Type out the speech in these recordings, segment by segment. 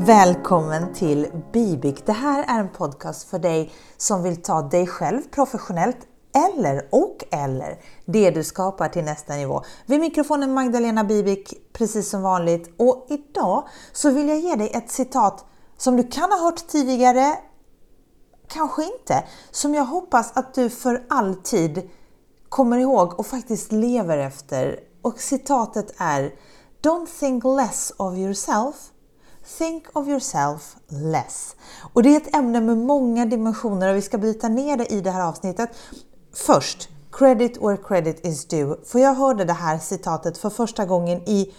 Välkommen till Bibik. Det här är en podcast för dig som vill ta dig själv professionellt eller och eller det du skapar till nästa nivå. Vid mikrofonen Magdalena Bibik, precis som vanligt. Och idag så vill jag ge dig ett citat som du kan ha hört tidigare, kanske inte, som jag hoppas att du för alltid kommer ihåg och faktiskt lever efter. Och citatet är Don't think less of yourself Think of yourself less. Och det är ett ämne med många dimensioner och vi ska bryta ner det i det här avsnittet. Först, credit where credit is due. För jag hörde det här citatet för första gången i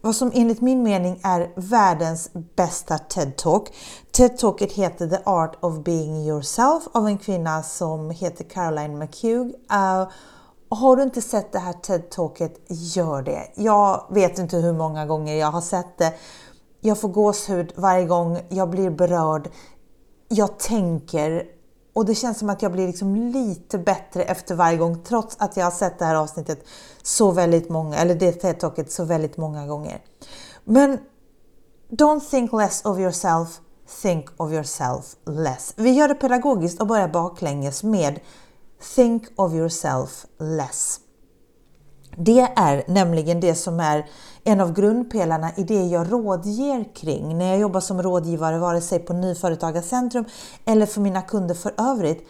vad som enligt min mening är världens bästa TED-talk. TED-talket heter The Art of Being Yourself av en kvinna som heter Caroline McHugh. Uh, har du inte sett det här TED-talket, gör det. Jag vet inte hur många gånger jag har sett det jag får gåshud varje gång jag blir berörd. Jag tänker och det känns som att jag blir liksom lite bättre efter varje gång trots att jag har sett det här avsnittet så väldigt många, eller det TED-talket så väldigt många gånger. Men don't think less of yourself, think of yourself less. Vi gör det pedagogiskt och börjar baklänges med think of yourself less. Det är nämligen det som är en av grundpelarna i det jag rådger kring när jag jobbar som rådgivare, vare sig på Nyföretagarcentrum eller för mina kunder för övrigt,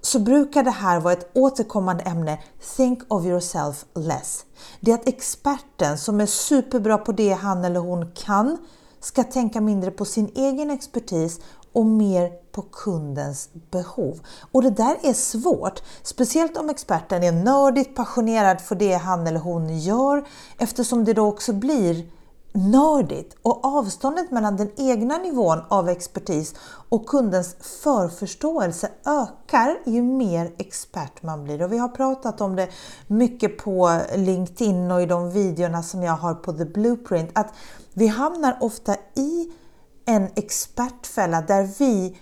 så brukar det här vara ett återkommande ämne, think of yourself less. Det är att experten som är superbra på det han eller hon kan ska tänka mindre på sin egen expertis och mer på kundens behov. Och det där är svårt, speciellt om experten är nördigt passionerad för det han eller hon gör eftersom det då också blir nördigt och avståndet mellan den egna nivån av expertis och kundens förförståelse ökar ju mer expert man blir. Och vi har pratat om det mycket på LinkedIn och i de videorna som jag har på The Blueprint att vi hamnar ofta i en expertfälla där vi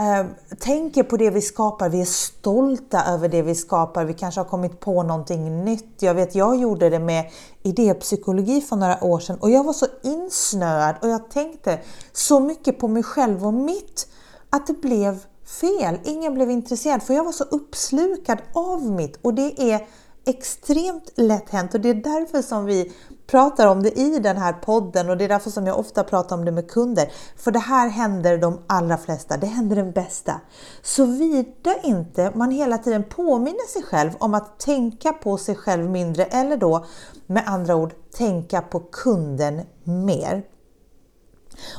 Ehm, tänker på det vi skapar, vi är stolta över det vi skapar, vi kanske har kommit på någonting nytt. Jag vet, jag gjorde det med idépsykologi för några år sedan och jag var så insnöad och jag tänkte så mycket på mig själv och mitt att det blev fel. Ingen blev intresserad för jag var så uppslukad av mitt och det är extremt lätt hänt och det är därför som vi pratar om det i den här podden och det är därför som jag ofta pratar om det med kunder. För det här händer de allra flesta, det händer den bästa. Såvida inte man hela tiden påminner sig själv om att tänka på sig själv mindre eller då med andra ord tänka på kunden mer.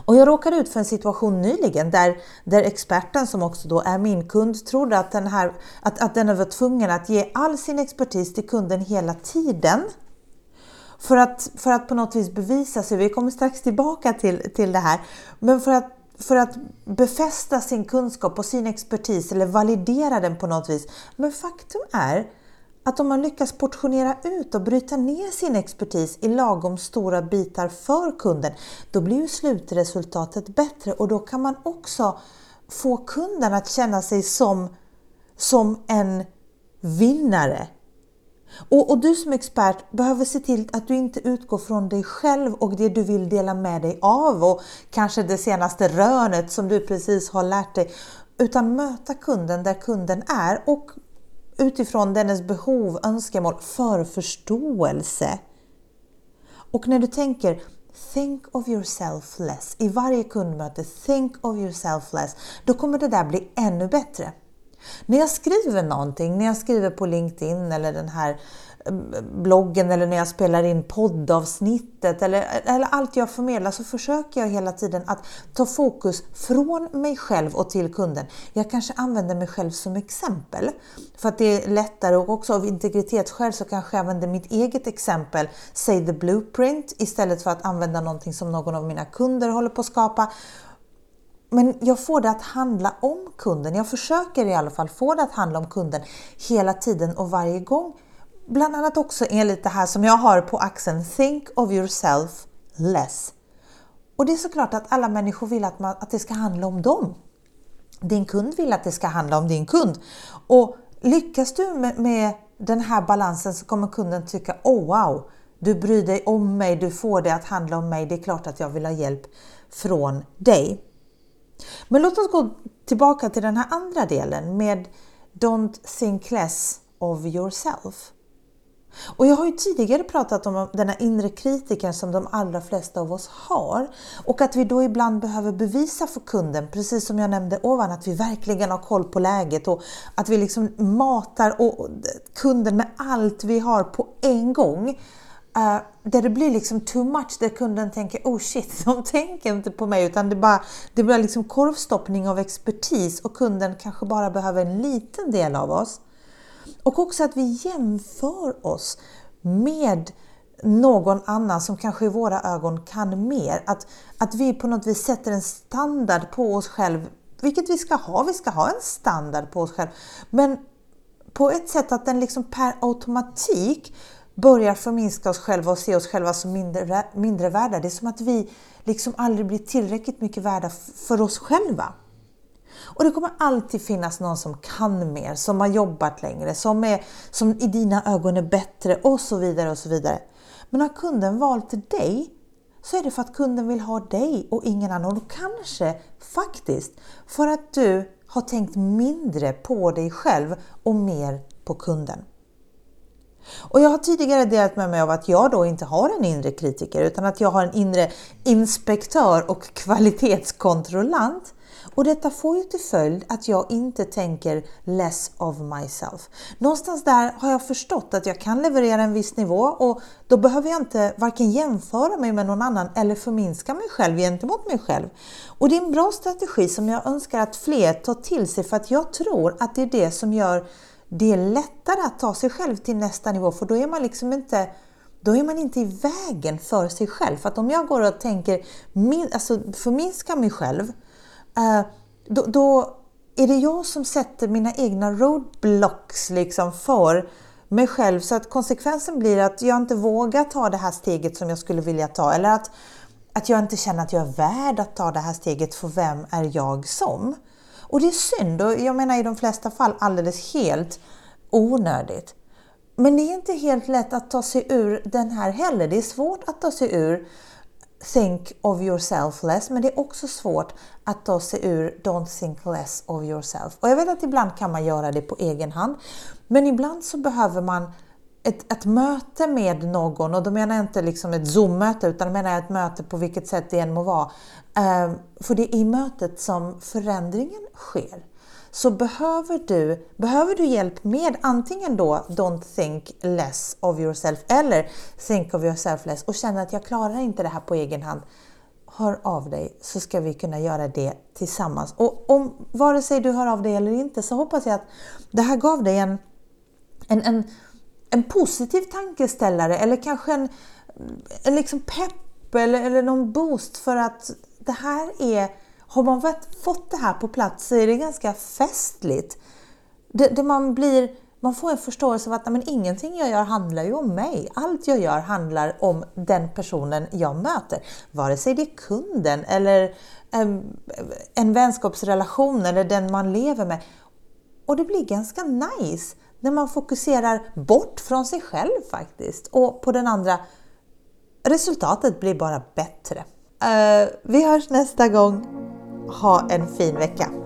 Och jag råkade ut för en situation nyligen där, där experten som också då är min kund trodde att den, här, att, att den var tvungen att ge all sin expertis till kunden hela tiden. För att, för att på något vis bevisa sig, vi kommer strax tillbaka till, till det här, men för att, för att befästa sin kunskap och sin expertis eller validera den på något vis. Men faktum är att om man lyckas portionera ut och bryta ner sin expertis i lagom stora bitar för kunden, då blir ju slutresultatet bättre och då kan man också få kunden att känna sig som, som en vinnare. Och, och, du som expert behöver se till att du inte utgår från dig själv och det du vill dela med dig av och kanske det senaste rönet som du precis har lärt dig, utan möta kunden där kunden är och utifrån dennes behov, önskemål, för förståelse. Och när du tänker Think of yourself less i varje kundmöte, think of yourself less, då kommer det där bli ännu bättre. När jag skriver någonting, när jag skriver på LinkedIn eller den här eh, bloggen eller när jag spelar in poddavsnittet eller, eller allt jag förmedlar så försöker jag hela tiden att ta fokus från mig själv och till kunden. Jag kanske använder mig själv som exempel för att det är lättare och också av integritetsskäl så kanske jag använder mitt eget exempel, säg the blueprint istället för att använda någonting som någon av mina kunder håller på att skapa. Men jag får det att handla om kunden. Jag försöker i alla fall få det att handla om kunden hela tiden och varje gång bland annat också enligt det här som jag har på axeln, Think of yourself less. Och det är såklart att alla människor vill att, man, att det ska handla om dem. Din kund vill att det ska handla om din kund. Och lyckas du med, med den här balansen så kommer kunden tycka, oh wow, du bryr dig om mig, du får det att handla om mig, det är klart att jag vill ha hjälp från dig. Men låt oss gå tillbaka till den här andra delen med Don't think less of yourself. Och jag har ju tidigare pratat om den här inre kritiken som de allra flesta av oss har och att vi då ibland behöver bevisa för kunden, precis som jag nämnde ovan, att vi verkligen har koll på läget och att vi liksom matar kunden med allt vi har på en gång. Uh, där det blir liksom too much, där kunden tänker oh shit, de tänker inte på mig utan det, bara, det blir liksom korvstoppning av expertis och kunden kanske bara behöver en liten del av oss. Och också att vi jämför oss med någon annan som kanske i våra ögon kan mer. Att, att vi på något vis sätter en standard på oss själva, vilket vi ska ha. Vi ska ha en standard på oss själva. Men på ett sätt att den liksom per automatik börjar förminska oss själva och se oss själva som mindre, mindre värda. Det är som att vi liksom aldrig blir tillräckligt mycket värda för oss själva. Och det kommer alltid finnas någon som kan mer, som har jobbat längre, som, är, som i dina ögon är bättre och så vidare och så vidare. Men har kunden valt dig så är det för att kunden vill ha dig och ingen annan. Och kanske faktiskt för att du har tänkt mindre på dig själv och mer på kunden. Och jag har tidigare delat med mig av att jag då inte har en inre kritiker utan att jag har en inre inspektör och kvalitetskontrollant och detta får ju till följd att jag inte tänker less of myself. Någonstans där har jag förstått att jag kan leverera en viss nivå och då behöver jag inte varken jämföra mig med någon annan eller förminska mig själv gentemot mig själv. Och det är en bra strategi som jag önskar att fler tar till sig för att jag tror att det är det som gör det är lättare att ta sig själv till nästa nivå för då är man liksom inte då är man inte i vägen för sig själv. För att om jag går och tänker, alltså förminska mig själv eh, då, då, är det jag som sätter mina egna roadblocks liksom för mig själv så att konsekvensen blir att jag inte vågar ta det här steget som jag skulle vilja ta eller att, att jag inte känner att jag är värd att ta det här steget för vem är jag som? Och det är synd och jag menar i de flesta fall alldeles helt onödigt. Men det är inte helt lätt att ta sig ur den här heller. Det är svårt att ta sig ur think of yourself less, men det är också svårt att ta sig ur don't think less of yourself. Och jag vet att ibland kan man göra det på egen hand, men ibland så behöver man ett, ett möte med någon och då menar jag inte liksom ett Zoom-möte utan då menar jag ett möte på vilket sätt det än må vara. Ehm, för det är i mötet som förändringen sker så behöver du, behöver du hjälp med antingen då Don't think less of yourself eller Think of yourself less och känner att jag klarar inte det här på egen hand. Hör av dig så ska vi kunna göra det tillsammans. Och om vare sig du hör av dig eller inte så hoppas jag att det här gav dig en, en, en, en positiv tankeställare eller kanske en, en liksom pepp eller, eller någon boost för att det här är har man fått det här på plats så är det ganska festligt. Det, det man, blir, man får en förståelse av att men ingenting jag gör handlar ju om mig. Allt jag gör handlar om den personen jag möter. Vare sig det är kunden eller en, en vänskapsrelation eller den man lever med. Och det blir ganska nice när man fokuserar bort från sig själv faktiskt och på den andra. Resultatet blir bara bättre. Uh, vi hörs nästa gång. Ha en fin vecka!